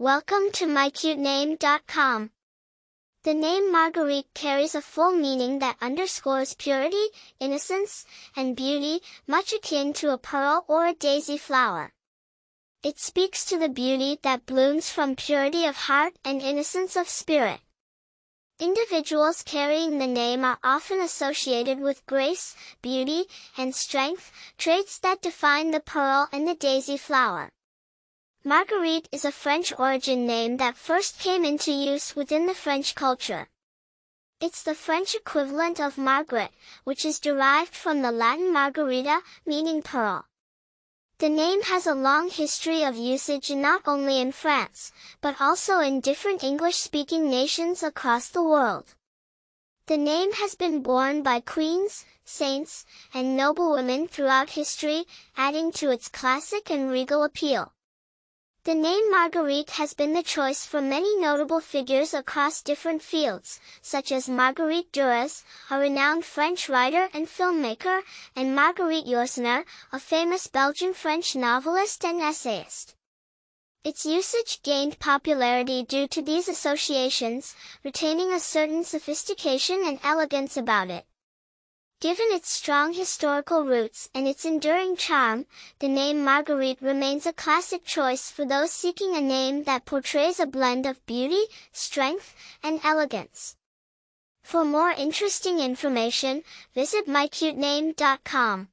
Welcome to mycutename.com. The name Marguerite carries a full meaning that underscores purity, innocence, and beauty, much akin to a pearl or a daisy flower. It speaks to the beauty that blooms from purity of heart and innocence of spirit. Individuals carrying the name are often associated with grace, beauty, and strength, traits that define the pearl and the daisy flower. Marguerite is a French origin name that first came into use within the French culture. It's the French equivalent of Margaret, which is derived from the Latin margarita, meaning pearl. The name has a long history of usage not only in France, but also in different English-speaking nations across the world. The name has been borne by queens, saints, and noblewomen throughout history, adding to its classic and regal appeal. The name Marguerite has been the choice for many notable figures across different fields, such as Marguerite Duras, a renowned French writer and filmmaker, and Marguerite Yourcenar, a famous Belgian-French novelist and essayist. Its usage gained popularity due to these associations, retaining a certain sophistication and elegance about it. Given its strong historical roots and its enduring charm, the name Marguerite remains a classic choice for those seeking a name that portrays a blend of beauty, strength, and elegance. For more interesting information, visit mycutename.com.